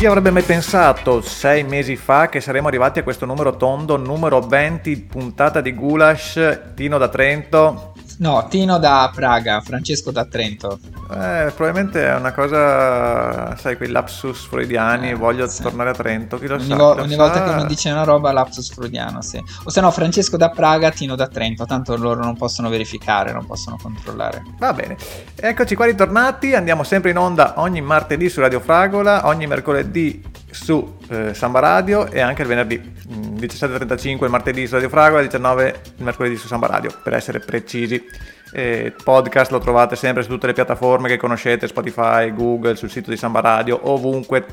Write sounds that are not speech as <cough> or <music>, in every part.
Chi avrebbe mai pensato sei mesi fa che saremmo arrivati a questo numero tondo, numero 20, puntata di Gulash, Tino da Trento? No, Tino da Praga, Francesco da Trento. Eh, probabilmente è una cosa, sai, quei lapsus freudiani, eh, voglio sì. tornare a Trento, chi lo ogni sa. Vo- ogni sa... volta che uno dice una roba, lapsus freudiano, sì. O se no, Francesco da Praga, Tino da Trento, tanto loro non possono verificare, non possono controllare. Va bene, eccoci qua ritornati, andiamo sempre in onda ogni martedì su Radio Fragola, ogni mercoledì su eh, Samba Radio e anche il venerdì 17.35 mm, il martedì su Radio Fragola, 19 il mercoledì su Samba Radio, per essere precisi. E podcast lo trovate sempre su tutte le piattaforme che conoscete, Spotify, Google, sul sito di Samba Radio, ovunque,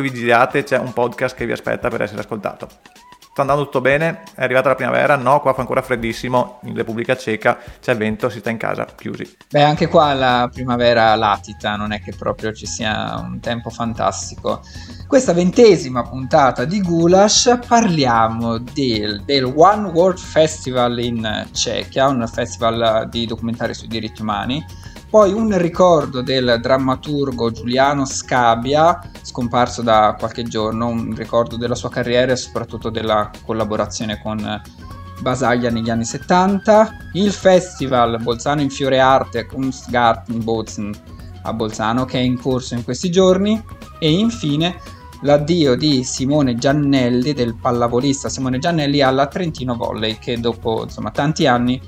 vi giriate c'è un podcast che vi aspetta per essere ascoltato. Sta andando tutto bene? È arrivata la primavera? No, qua fa ancora freddissimo, in Repubblica Ceca c'è vento, si sta in casa, chiusi. Beh, anche qua la primavera latita, non è che proprio ci sia un tempo fantastico. Questa ventesima puntata di Gulash parliamo del, del One World Festival in Cechia, un festival di documentari sui diritti umani poi un ricordo del drammaturgo Giuliano Scabia, scomparso da qualche giorno, un ricordo della sua carriera e soprattutto della collaborazione con Basaglia negli anni 70, il festival Bolzano in Fiore Arte Kunstgarten Bozen a Bolzano che è in corso in questi giorni. E infine l'addio di Simone Giannelli, del pallavolista Simone Giannelli alla Trentino Volley che dopo insomma, tanti anni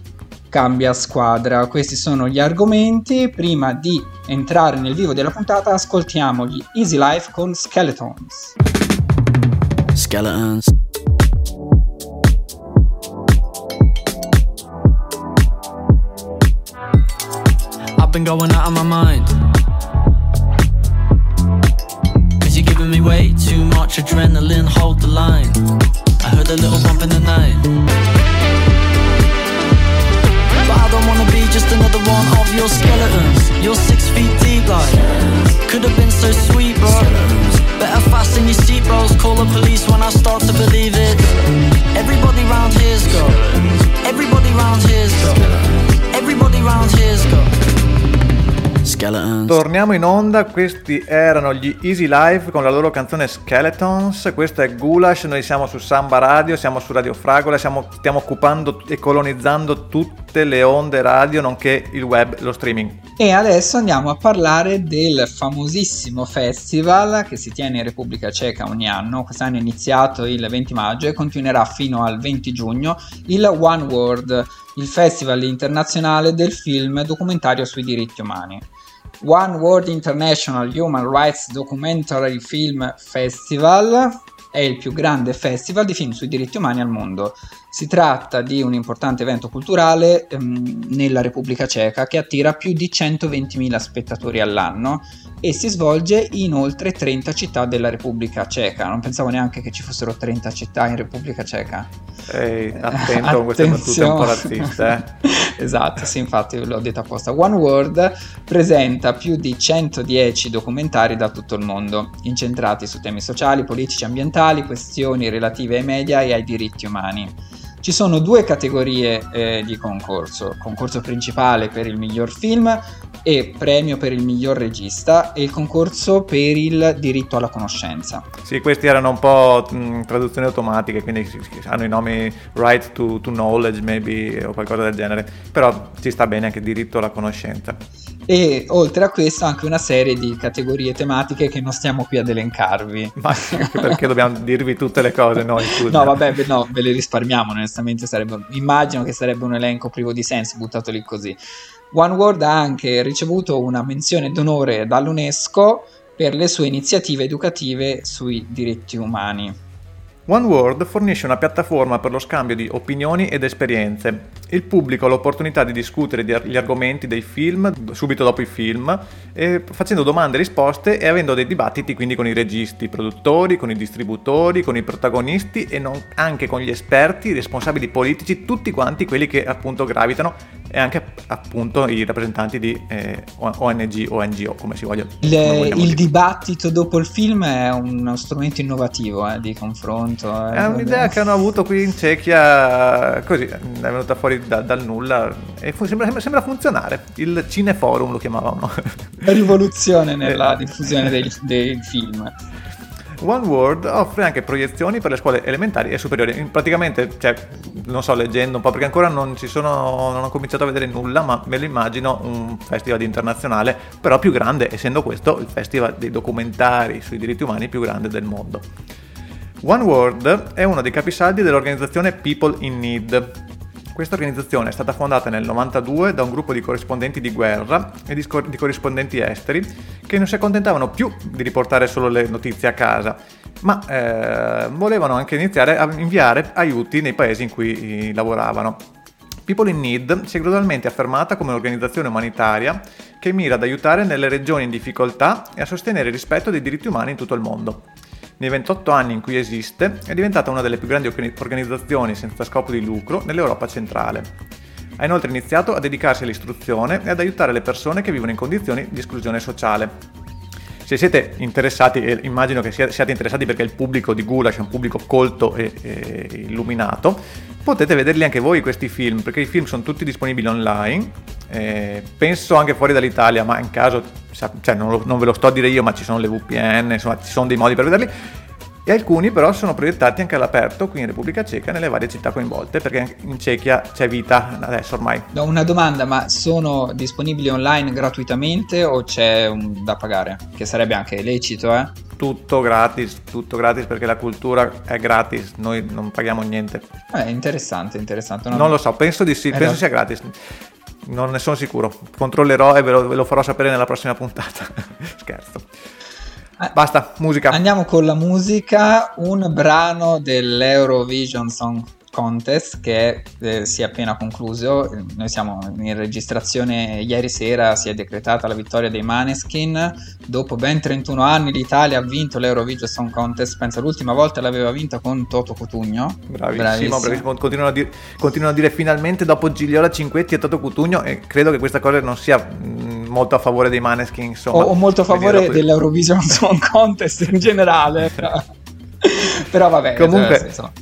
cambia squadra. Questi sono gli argomenti. Prima di entrare nel vivo della puntata, ascoltiamo gli Easy Life con Skeletons. Skeletons. I've been going out of my mind. Cause you're giving me way too much adrenaline, hold the line. I heard a little bump in the night. Your skeletons. You're six feet deep, like could have been so sweet, bro. Better fasten your seatbelts, call the police when I start to believe it. Everybody round here's got. Everybody round here's got. Everybody round here's got. Skeletons. Torniamo in onda, questi erano gli Easy Life con la loro canzone Skeletons, questo è Gulash, noi siamo su Samba Radio, siamo su Radio Fragola, siamo, stiamo occupando e colonizzando tutte le onde radio, nonché il web, lo streaming. E adesso andiamo a parlare del famosissimo festival che si tiene in Repubblica Ceca ogni anno, quest'anno è iniziato il 20 maggio e continuerà fino al 20 giugno, il One World il Festival internazionale del film documentario sui diritti umani. One World International Human Rights Documentary Film Festival è il più grande festival di film sui diritti umani al mondo. Si tratta di un importante evento culturale ehm, nella Repubblica Ceca che attira più di 120.000 spettatori all'anno e si svolge in oltre 30 città della Repubblica Ceca. Non pensavo neanche che ci fossero 30 città in Repubblica Ceca. Ehi, attento con queste battute un po' razziste. Eh? <laughs> esatto, sì, infatti l'ho detto apposta. One World presenta più di 110 documentari da tutto il mondo, incentrati su temi sociali, politici, ambientali, questioni relative ai media e ai diritti umani. Ci sono due categorie eh, di concorso, concorso principale per il miglior film e premio per il miglior regista e il concorso per il diritto alla conoscenza. Sì, questi erano un po' mh, traduzioni automatiche, quindi hanno i nomi right to, to knowledge maybe o qualcosa del genere, però ci sta bene anche diritto alla conoscenza e oltre a questo anche una serie di categorie tematiche che non stiamo qui ad elencarvi. Ma perché dobbiamo dirvi tutte le cose noi? No, vabbè, no, ve le risparmiamo, onestamente sarebbe, immagino che sarebbe un elenco privo di senso buttato lì così. One World ha anche ricevuto una menzione d'onore dall'UNESCO per le sue iniziative educative sui diritti umani. One World fornisce una piattaforma per lo scambio di opinioni ed esperienze. Il pubblico ha l'opportunità di discutere gli argomenti dei film subito dopo i film, facendo domande e risposte e avendo dei dibattiti quindi con i registi, i produttori, con i distributori, con i protagonisti e non, anche con gli esperti, i responsabili politici, tutti quanti quelli che appunto gravitano e anche appunto i rappresentanti di eh, ONG o NGO, come si voglia. Il, il dibattito dopo il film è uno strumento innovativo eh, di confronto. Eh, è un'idea che hanno avuto qui in Cechia, così è venuta fuori da, dal nulla e fu, sembra, sembra, funzionare. Il Cineforum lo chiamavano. Rivoluzione nella eh. diffusione dei, dei film. One World offre anche proiezioni per le scuole elementari e superiori. Praticamente, cioè, non so, leggendo un po', perché ancora non, ci sono, non ho cominciato a vedere nulla, ma me lo immagino un festival internazionale, però più grande, essendo questo il festival dei documentari sui diritti umani più grande del mondo. One World è uno dei capisaldi dell'organizzazione People in Need, questa organizzazione è stata fondata nel 92 da un gruppo di corrispondenti di guerra e di, scor- di corrispondenti esteri che non si accontentavano più di riportare solo le notizie a casa, ma eh, volevano anche iniziare a inviare aiuti nei paesi in cui eh, lavoravano. People in Need si è gradualmente affermata come un'organizzazione umanitaria che mira ad aiutare nelle regioni in difficoltà e a sostenere il rispetto dei diritti umani in tutto il mondo. Nei 28 anni in cui esiste è diventata una delle più grandi organizzazioni senza scopo di lucro nell'Europa centrale. Ha inoltre iniziato a dedicarsi all'istruzione e ad aiutare le persone che vivono in condizioni di esclusione sociale. Se siete interessati, e immagino che siate interessati perché il pubblico di Gulash è un pubblico colto e, e illuminato, potete vederli anche voi questi film, perché i film sono tutti disponibili online, eh, penso anche fuori dall'Italia, ma in caso, cioè non, lo, non, ve lo sto a dire io, ma ci sono le VPN, insomma ci sono dei modi per vederli. E alcuni però sono proiettati anche all'aperto qui in Repubblica Ceca nelle varie città coinvolte perché in Cechia c'è vita adesso ormai. No, una domanda, ma sono disponibili online gratuitamente o c'è un, da pagare? Che sarebbe anche lecito, eh? tutto gratis, tutto gratis perché la cultura è gratis, noi non paghiamo niente. È eh, interessante, interessante. Non, non lo so, penso di sì, eh, penso sia gratis. Non ne sono sicuro, controllerò e ve lo, ve lo farò sapere nella prossima puntata. <laughs> Scherzo. Eh, Basta, musica. Andiamo con la musica, un brano dell'Eurovision Song contest che eh, si è appena concluso. Noi siamo in registrazione ieri sera, si è decretata la vittoria dei Maneskin. Dopo ben 31 anni l'Italia ha vinto l'Eurovision Song Contest, penso l'ultima volta l'aveva vinta con Toto Cotugno. Bravissimo, bravissimo. bravissimo. Continuano, a dire, continuano, a dire, finalmente dopo Gigliola Cinquetti e Toto Cotugno e credo che questa cosa non sia mm, molto a favore dei Maneskin insomma. O, molto a favore dopo... dell'Eurovision <laughs> Song Contest in generale. Però <laughs> vabbè, comunque... Cioè, insomma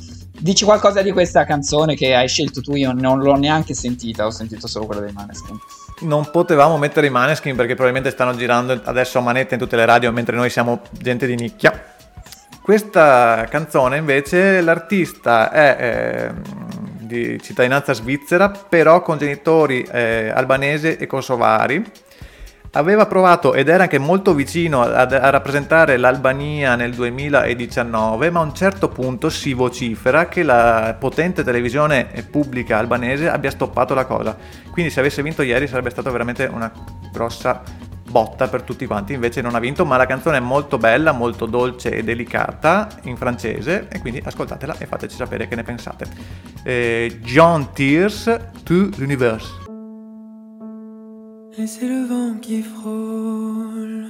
Dici qualcosa di questa canzone che hai scelto tu, io non l'ho neanche sentita, ho sentito solo quella dei Maneskin. Non potevamo mettere i Maneskin perché probabilmente stanno girando adesso a manetta in tutte le radio mentre noi siamo gente di nicchia. Questa canzone invece l'artista è eh, di cittadinanza svizzera però con genitori eh, albanesi e kosovari aveva provato ed era anche molto vicino a, a, rappresentare l'Albania nel 2019, ma a un certo punto si vocifera che la potente televisione pubblica albanese abbia stoppato la cosa. Quindi se avesse vinto ieri sarebbe stata veramente una grossa botta per tutti quanti, invece non ha vinto, ma la canzone è molto bella, molto dolce e delicata in francese e quindi ascoltatela e fateci sapere che ne pensate. Eh, John Tears to l'Universe. Et c'est le vent qui frôle.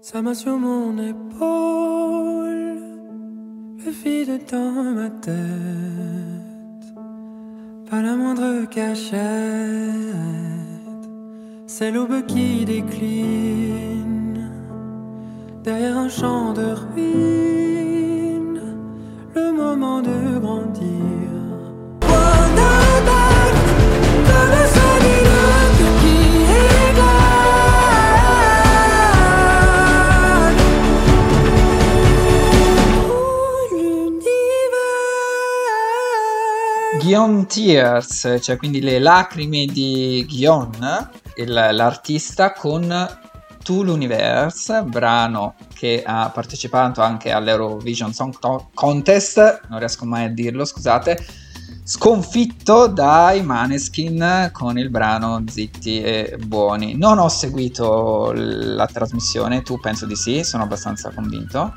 Sa main sur mon épaule, le vide dans ma tête, pas la moindre cachette, c'est l'aube qui décline. Derrière un champ de ruines, le moment de Guion Tears, cioè quindi le lacrime di Guion, il, l'artista, con To l'Universe, brano che ha partecipato anche all'Eurovision Song Contest, non riesco mai a dirlo, scusate, sconfitto dai Maneskin con il brano Zitti e Buoni. Non ho seguito la trasmissione, tu penso di sì, sono abbastanza convinto.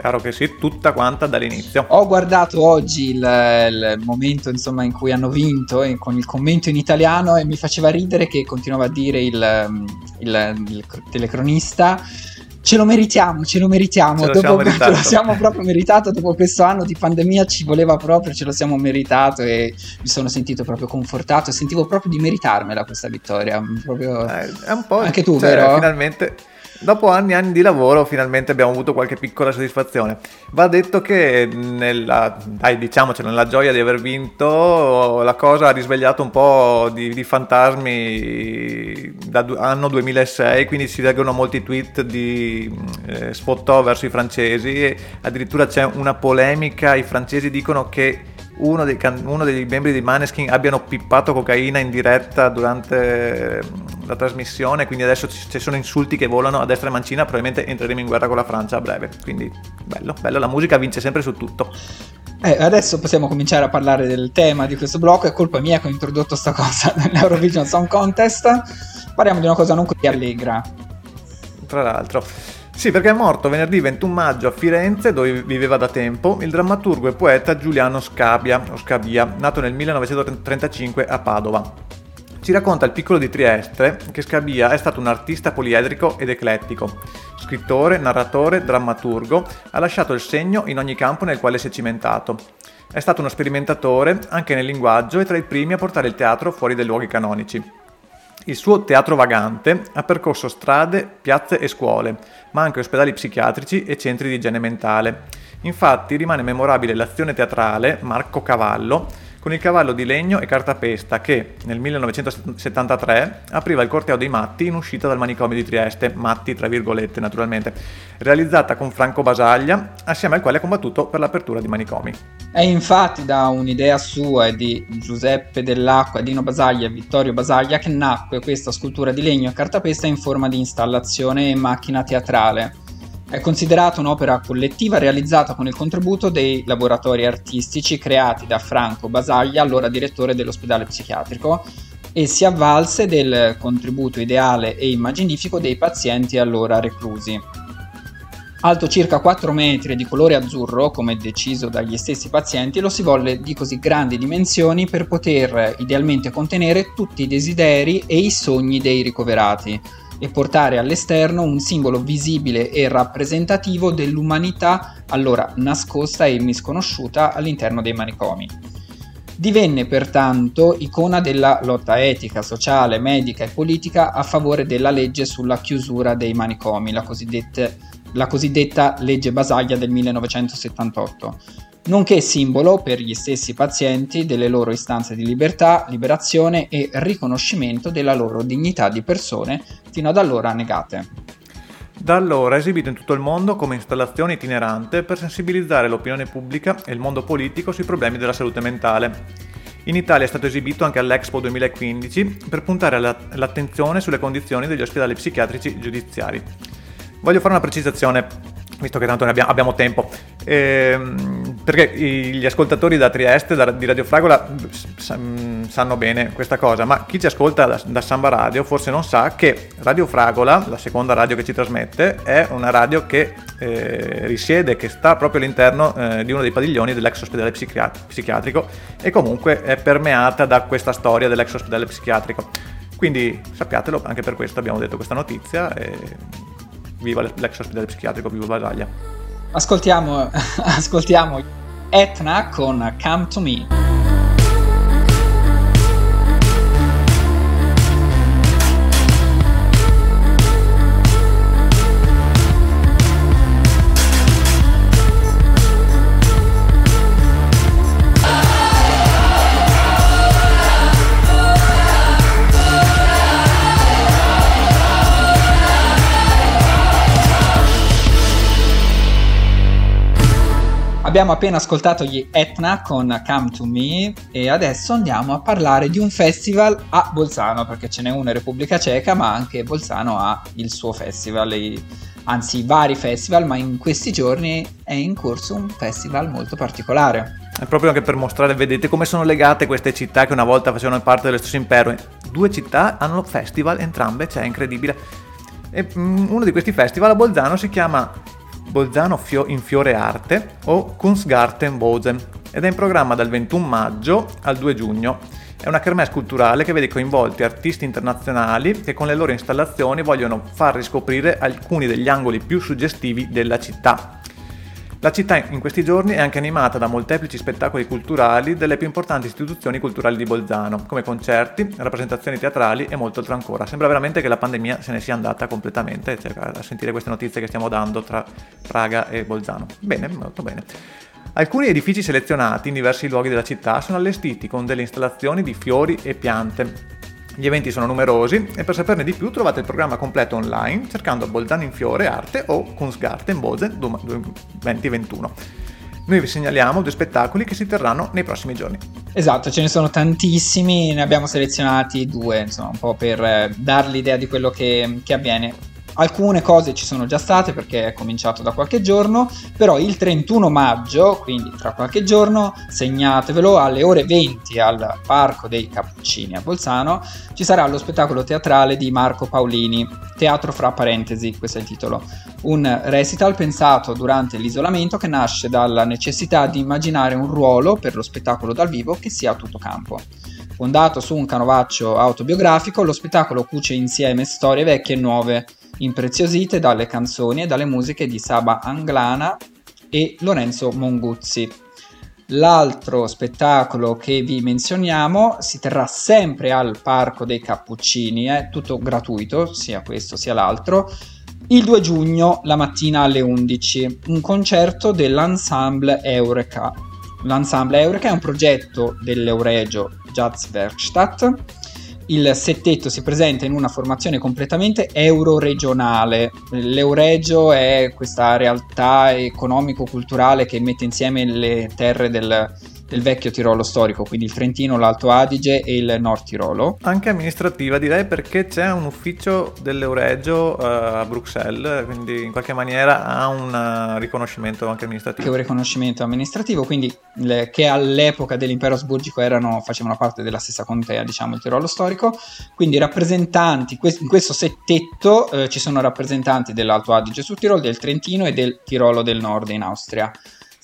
Chiaro che sì, tutta quanta dall'inizio. Ho guardato oggi il, il momento insomma, in cui hanno vinto e con il commento in italiano e mi faceva ridere che continuava a dire il, il, il telecronista ce lo meritiamo, ce lo meritiamo, Ce lo dopo, siamo lo siamo proprio meritato, dopo questo anno di pandemia ci voleva proprio, ce lo siamo meritato e mi sono sentito proprio confortato, sentivo proprio di meritarmela questa vittoria, proprio... Eh, è un po'... Anche tu, cioè, vero? Finalmente, dopo anni e anni di lavoro, finalmente abbiamo avuto qualche piccola soddisfazione. Va detto che nella, dai, diciamocelo, nella gioia di aver vinto, la cosa ha risvegliato un po' di, di fantasmi da anno 2006, quindi si leggono molti tweet di eh, sfottò verso i francesi e addirittura c'è una polemica, i francesi dicono che uno dei, uno dei membri di Maneskin abbiano pippato cocaina in diretta durante la trasmissione, quindi adesso ci, ci sono insulti che volano a destra e mancina, probabilmente entreremo in guerra con la Francia a breve, quindi bello, bello, la musica vince sempre su tutto. Eh, adesso possiamo cominciare a parlare del tema di questo blocco, è colpa mia che ho introdotto sta cosa <laughs> nell'Eurovision Song Contest, parliamo di una cosa non così allegra. Tra l'altro. Sì, perché è morto venerdì 21 maggio a Firenze, dove viveva da tempo, il drammaturgo e poeta Giuliano Scabia, o Scabia, nato nel 1935 a Padova. Ci racconta il piccolo di Trieste che Scabia è stato un artista poliedrico ed eclettico. Scrittore, narratore, drammaturgo, ha lasciato il segno in ogni campo nel quale si è cimentato. È stato uno sperimentatore anche nel linguaggio e tra i primi a portare il teatro fuori dai luoghi canonici. Il suo teatro vagante ha percorso strade, piazze e scuole, ma anche ospedali psichiatrici e centri di igiene mentale. Infatti rimane memorabile l'azione teatrale Marco Cavallo con il cavallo di legno e cartapesta che, nel 1973, apriva il corteo dei matti in uscita dal manicomio di Trieste, matti tra virgolette naturalmente, realizzata con Franco Basaglia, assieme al quale ha combattuto per l'apertura di manicomi. È infatti da un'idea sua e di Giuseppe Dell'Acqua, Dino Basaglia e Vittorio Basaglia che nacque questa scultura di legno e cartapesta in forma di installazione e macchina teatrale. È considerata un'opera collettiva realizzata con il contributo dei laboratori artistici creati da Franco Basaglia, allora direttore dell'ospedale psichiatrico, e si avvalse del contributo ideale e immaginifico dei pazienti allora reclusi. Alto circa 4 metri di colore azzurro, come deciso dagli stessi pazienti, lo si volle di così grandi dimensioni per poter idealmente contenere tutti i desideri e i sogni dei ricoverati e portare all'esterno un simbolo visibile e rappresentativo dell'umanità allora nascosta e misconosciuta all'interno dei manicomi. Divenne pertanto icona della lotta etica, sociale, medica e politica a favore della legge sulla chiusura dei manicomi, la cosiddetta, la cosiddetta legge Basaglia del 1978, nonché simbolo per gli stessi pazienti delle loro istanze di libertà, liberazione e riconoscimento della loro dignità di persone fino ad allora negate. Da allora è esibito in tutto il mondo come installazione itinerante per sensibilizzare l'opinione pubblica e il mondo politico sui problemi della salute mentale. In Italia è stato esibito anche all'Expo 2015 per puntare l'attenzione sulle condizioni degli ospedali psichiatrici giudiziari. Voglio fare una precisazione, visto che tanto abbiamo tempo, Ehm, perché gli ascoltatori da Trieste, da- di Radio Fragola, sanno bene questa cosa, ma chi ci ascolta da, da Samba Radio forse non sa che Radio Fragola, la seconda radio che ci trasmette, è una radio che eh, risiede, che sta proprio all'interno eh, di uno dei padiglioni dell'ex ospedale psichiat- psichiatrico e comunque è permeata da questa storia dell'ex ospedale psichiatrico. Quindi sappiatelo, anche per questo abbiamo detto questa notizia. E viva l'ex ospedale psichiatrico, viva Basaglia. Ascoltiamo, <laughs> ascoltiamo Etna con Come to Me. Abbiamo appena ascoltato gli Etna con Come to Me e adesso andiamo a parlare di un festival a Bolzano, perché ce n'è uno in Repubblica Ceca, ma anche Bolzano ha il suo festival, anzi vari festival, ma in questi giorni è in corso un festival molto particolare. È proprio anche per mostrare, vedete come sono legate queste città che una volta facevano parte dello stesso impero. Due città hanno festival entrambe, cioè è incredibile. E mm, uno di questi festival a Bolzano si chiama Bolzano in Fiore Arte o Kunstgarten Bozen ed è in programma dal 21 maggio al 2 giugno. È una kermesse culturale che vede coinvolti artisti internazionali che con le loro installazioni vogliono far riscoprire alcuni degli angoli più suggestivi della città. La città in questi giorni è anche animata da molteplici spettacoli culturali delle più importanti istituzioni culturali di Bolzano, come concerti, rappresentazioni teatrali e molto altro ancora. Sembra veramente che la pandemia se ne sia andata completamente, cioè, a sentire queste notizie che stiamo dando tra Praga e Bolzano. Bene, molto bene. Alcuni edifici selezionati in diversi luoghi della città sono allestiti con delle installazioni di fiori e piante. Gli eventi sono numerosi e per saperne di più trovate il programma completo online cercando Bolzano in Fiore Arte o Kunstgarten Bozen 2021. Noi vi segnaliamo due spettacoli che si terranno nei prossimi giorni. Esatto, ce ne sono tantissimi, ne abbiamo selezionati due, insomma, un po' per eh, dar l'idea di quello che, che avviene Alcune cose ci sono già state perché è cominciato da qualche giorno, però il 31 maggio, quindi tra qualche giorno, segnatevelo alle ore 20 al Parco dei Cappuccini a Bolzano, ci sarà lo spettacolo teatrale di Marco Paolini, Teatro fra parentesi, questo è il titolo. Un recital pensato durante l'isolamento che nasce dalla necessità di immaginare un ruolo per lo spettacolo dal vivo che sia a tutto campo. Fondato su un canovaccio autobiografico, lo spettacolo cuce insieme storie vecchie e nuove impreziosite dalle canzoni e dalle musiche di Saba Anglana e Lorenzo Monguzzi. L'altro spettacolo che vi menzioniamo si terrà sempre al Parco dei Cappuccini, è tutto gratuito, sia questo sia l'altro, il 2 giugno la mattina alle 11, un concerto dell'ensemble Eureka. L'ensemble Eureka è un progetto dell'Euregio Jazzwerkstatt il settetto si presenta in una formazione completamente euroregionale. L'Euregio è questa realtà economico-culturale che mette insieme le terre del, del vecchio Tirolo storico, quindi il Trentino, l'Alto Adige e il Nord Tirolo. Anche amministrativa direi perché c'è un ufficio dell'Euregio uh, a Bruxelles, quindi in qualche maniera ha un uh, riconoscimento anche amministrativo. Che un riconoscimento amministrativo, quindi le, che all'epoca dell'impero asburgico erano, facevano parte della stessa contea, diciamo il Tirolo storico, quindi rappresentanti, in questo settetto uh, ci sono rappresentanti dell'Alto Adige sul Tirolo, del Trentino e del Tirolo del Nord in Austria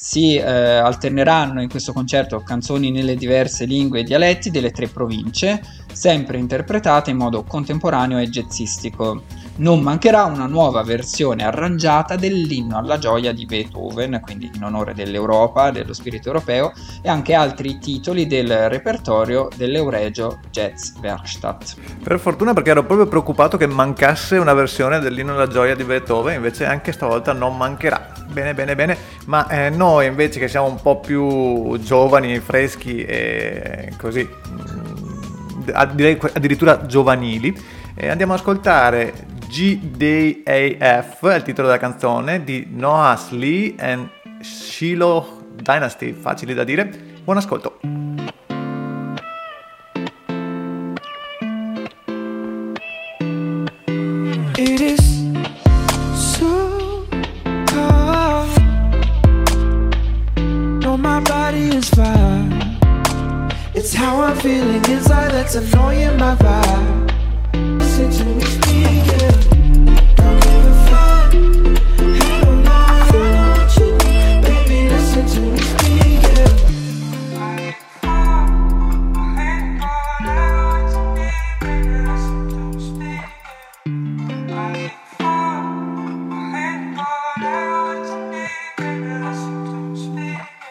si eh, alterneranno in questo concerto canzoni nelle diverse lingue e dialetti delle tre province, sempre interpretate in modo contemporaneo e jazzistico. Non mancherà una nuova versione arrangiata dell'inno alla gioia di Beethoven, quindi in onore dell'Europa, dello spirito europeo, e anche altri titoli del repertorio dell'Euregio Jazz Werkstatt. Per fortuna perché ero proprio preoccupato che mancasse una versione dell'inno alla gioia di Beethoven, invece anche stavolta non mancherà. Bene, bene, bene, ma eh, noi invece che siamo un po' più giovani, freschi e così, mm, direi addirittura giovanili, eh, andiamo ad ascoltare GDAF, è il titolo della canzone, di Noah Lee e Shiloh Dynasty, facili da dire. Buon ascolto. It's how I'm feeling inside that's annoying my vibe.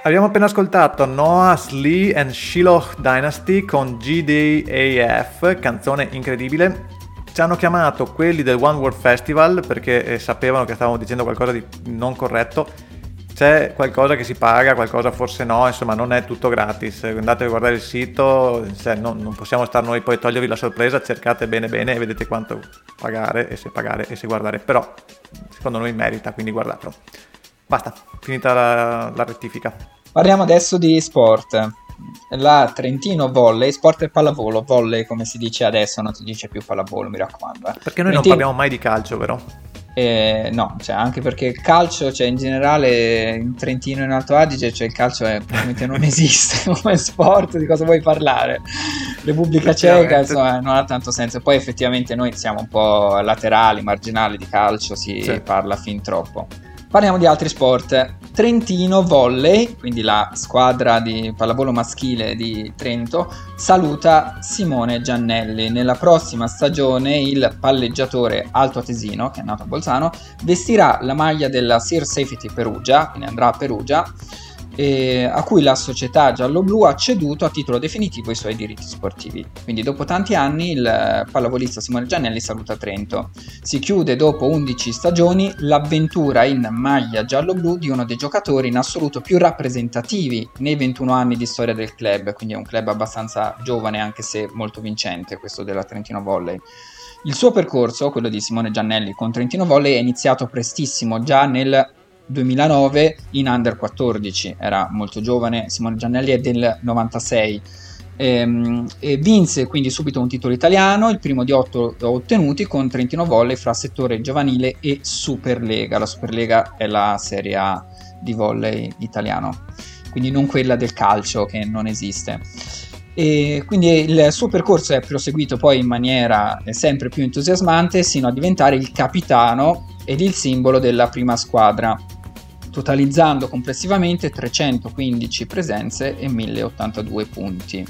Abbiamo appena ascoltato Noah's Lee and Shiloh Dynasty con GDAF, canzone incredibile. Ci hanno chiamato quelli del One World Festival perché eh, sapevano che stavamo dicendo qualcosa di non corretto. C'è qualcosa che si paga, qualcosa forse no, insomma non è tutto gratis. Andate a guardare il sito, cioè, no, non possiamo star noi poi a togliervi la sorpresa, cercate bene bene e vedete quanto pagare e se pagare e se guardare. Però secondo noi merita, quindi guardatelo. Basta, finita la, la rettifica. Parliamo adesso di sport. La Trentino Volley, sport e pallavolo, volley come si dice adesso, non si dice più pallavolo, mi raccomando. Eh. Perché noi Trentino... non parliamo mai di calcio, vero? Eh, no, cioè, anche perché il calcio, cioè in generale in Trentino e in Alto Adige, cioè il calcio è praticamente non esiste <laughs> come sport, di cosa vuoi parlare? Repubblica Ceca, insomma, non ha tanto senso. Poi effettivamente noi siamo un po' laterali, marginali di calcio, si sì. parla fin troppo. Parliamo di altri sport. Trentino Volley, quindi la squadra di pallavolo maschile di Trento, saluta Simone Giannelli. Nella prossima stagione il palleggiatore altoatesino, che è nato a Bolzano, vestirà la maglia della Sear Safety Perugia, quindi andrà a Perugia eh, a cui la società giallo-blu ha ceduto a titolo definitivo i suoi diritti sportivi. Quindi dopo tanti anni il pallavolista Simone Giannelli saluta Trento. Si chiude dopo 11 stagioni l'avventura in maglia giallo-blu di uno dei giocatori in assoluto più rappresentativi nei 21 anni di storia del club, quindi è un club abbastanza giovane anche se molto vincente questo della Trentino Volley. Il suo percorso, quello di Simone Giannelli con Trentino Volley, è iniziato prestissimo, già nel 2009 in under 14, era molto giovane, Simone Giannelli è del 96. Ehm, e vinse quindi subito un titolo italiano, il primo di otto ottenuti con Trentino Volley fra settore giovanile e Superlega. La Superlega è la serie A di volley italiano, quindi non quella del calcio che non esiste. E quindi il suo percorso è proseguito poi in maniera sempre più entusiasmante sino a diventare il capitano ed il simbolo della prima squadra totalizzando complessivamente 315 presenze e 1082 punti.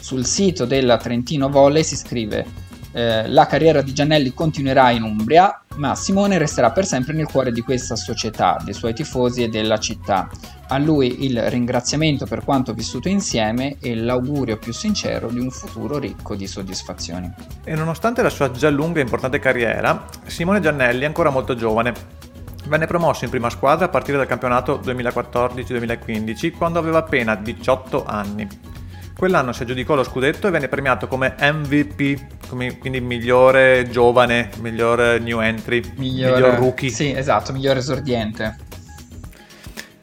Sul sito della Trentino Volley si scrive eh, la carriera di Giannelli continuerà in Umbria, ma Simone resterà per sempre nel cuore di questa società, dei suoi tifosi e della città. A lui il ringraziamento per quanto vissuto insieme e l'augurio più sincero di un futuro ricco di soddisfazioni. E nonostante la sua già lunga e importante carriera, Simone Giannelli è ancora molto giovane Venne promosso in prima squadra a partire dal campionato 2014-2015 quando aveva appena 18 anni. Quell'anno si aggiudicò lo scudetto e venne premiato come MVP, come, quindi migliore giovane, miglior new entry, miglior, miglior rookie. Sì, esatto, miglior esordiente.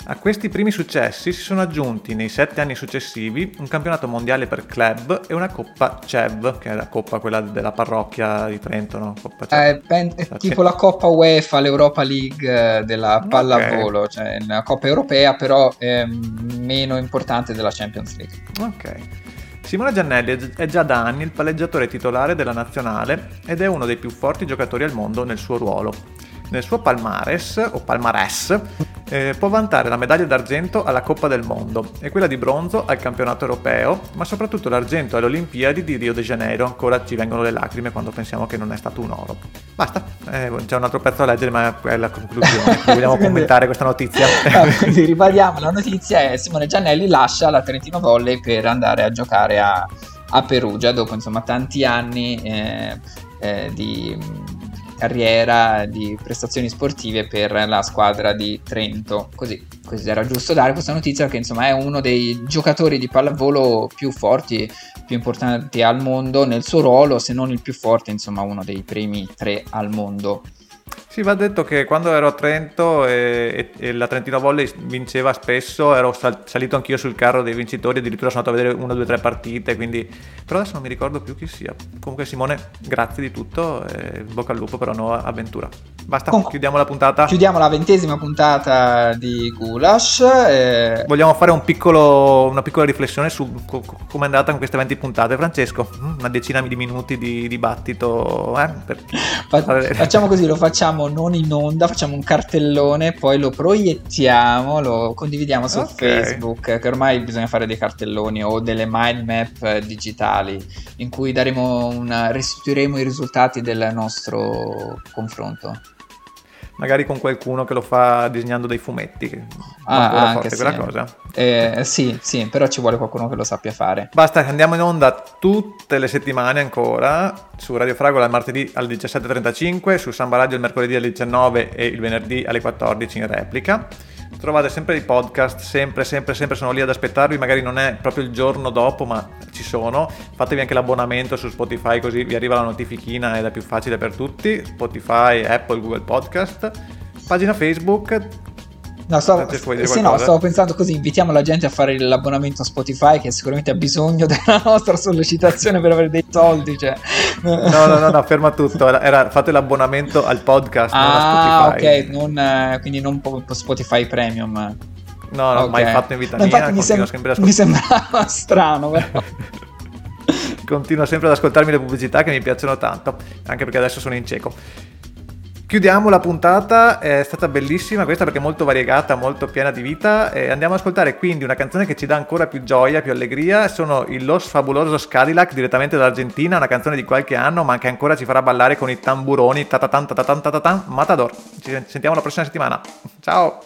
A questi primi successi si sono aggiunti nei sette anni successivi un campionato mondiale per club e una Coppa CEV, che è la coppa quella della parrocchia di Trento, no? Eh, ben, è tipo la Coppa UEFA, l'Europa League eh, della pallavolo, okay. cioè una Coppa europea però è meno importante della Champions League. Ok. Simone Giannelli è già da anni il palleggiatore titolare della nazionale ed è uno dei più forti giocatori al mondo nel suo ruolo. Nel suo palmares, o palmarès, eh, può vantare la medaglia d'argento alla Coppa del Mondo e quella di bronzo al campionato europeo, ma soprattutto l'argento alle Olimpiadi di Rio de Janeiro. Ancora ci vengono le lacrime quando pensiamo che non è stato un oro. Basta, eh, c'è un altro pezzo da leggere, ma è la conclusione. <laughs> Vogliamo commentare questa notizia? no, <laughs> quindi ribadiamo, la notizia è Simone Giannelli lascia la Trentino Volley per andare a giocare a, a Perugia dopo insomma tanti anni eh, eh di carriera di prestazioni sportive per la squadra di Trento. Così, così era giusto dare questa notizia che insomma è uno dei giocatori di pallavolo più forti, più importanti al mondo nel suo ruolo, se non il più forte, insomma uno dei primi tre al mondo. Sì, va detto che quando ero a Trento e, e, e la Trentino Volley vinceva spesso, ero sal- salito anch'io sul carro dei vincitori, addirittura sono andato a vedere una, due, tre partite, quindi... però adesso non mi ricordo più chi sia. Comunque Simone, grazie di tutto e bocca al lupo per la nuova avventura. Basta, Com- chiudiamo la puntata. Chiudiamo la ventesima puntata di Gulash. E... Vogliamo fare un piccolo, una piccola riflessione su co- come è andata con queste 20 puntate. Francesco, mm, una decina di minuti di dibattito. Eh, per... Facciamo così, lo facciamo non in onda, facciamo un cartellone, poi lo proiettiamo, lo condividiamo su okay. Facebook, che ormai bisogna fare dei cartelloni o delle mind map digitali in cui daremo una, restituiremo i risultati del nostro confronto magari con qualcuno che lo fa disegnando dei fumetti. Ah, anche sì. quella cosa. Eh, sì, sì, però ci vuole qualcuno che lo sappia fare. Basta, andiamo in onda tutte le settimane ancora su Radio Fragola il martedì alle 17.35, su Samba Radio il mercoledì alle 19 e il venerdì alle 14 in replica. Trovate sempre i podcast, sempre, sempre, sempre sono lì ad aspettarvi, magari non è proprio il giorno dopo, ma ci sono. Fatevi anche l'abbonamento su Spotify così vi arriva la notifichina ed è più facile per tutti. Spotify, Apple, Google Podcast. Pagina Facebook, No, stavo, sì, no, stavo pensando così, invitiamo la gente a fare l'abbonamento a Spotify che sicuramente ha bisogno <laughs> della nostra sollecitazione per avere dei soldi. Cioè. No, no, no, no, ferma tutto, era, fate l'abbonamento al podcast, ah, ok, non, eh, quindi non Spotify Premium. No, no, okay. mai fatto in vita no, mia. Mi, sem- mi sembrava <laughs> strano, però. Continuo sempre ad ascoltarmi le pubblicità che mi piacciono tanto, anche perché adesso sono in cieco. Chiudiamo la puntata, è stata bellissima questa perché è molto variegata, molto piena di vita. E andiamo ad ascoltare quindi una canzone che ci dà ancora più gioia, più allegria. Sono i Los Fabulosos Cadillac direttamente dall'Argentina, una canzone di qualche anno, ma che ancora ci farà ballare con i tamburoni. Tatatan, tatatan, tatatan, Matador. Ci sentiamo la prossima settimana. Ciao!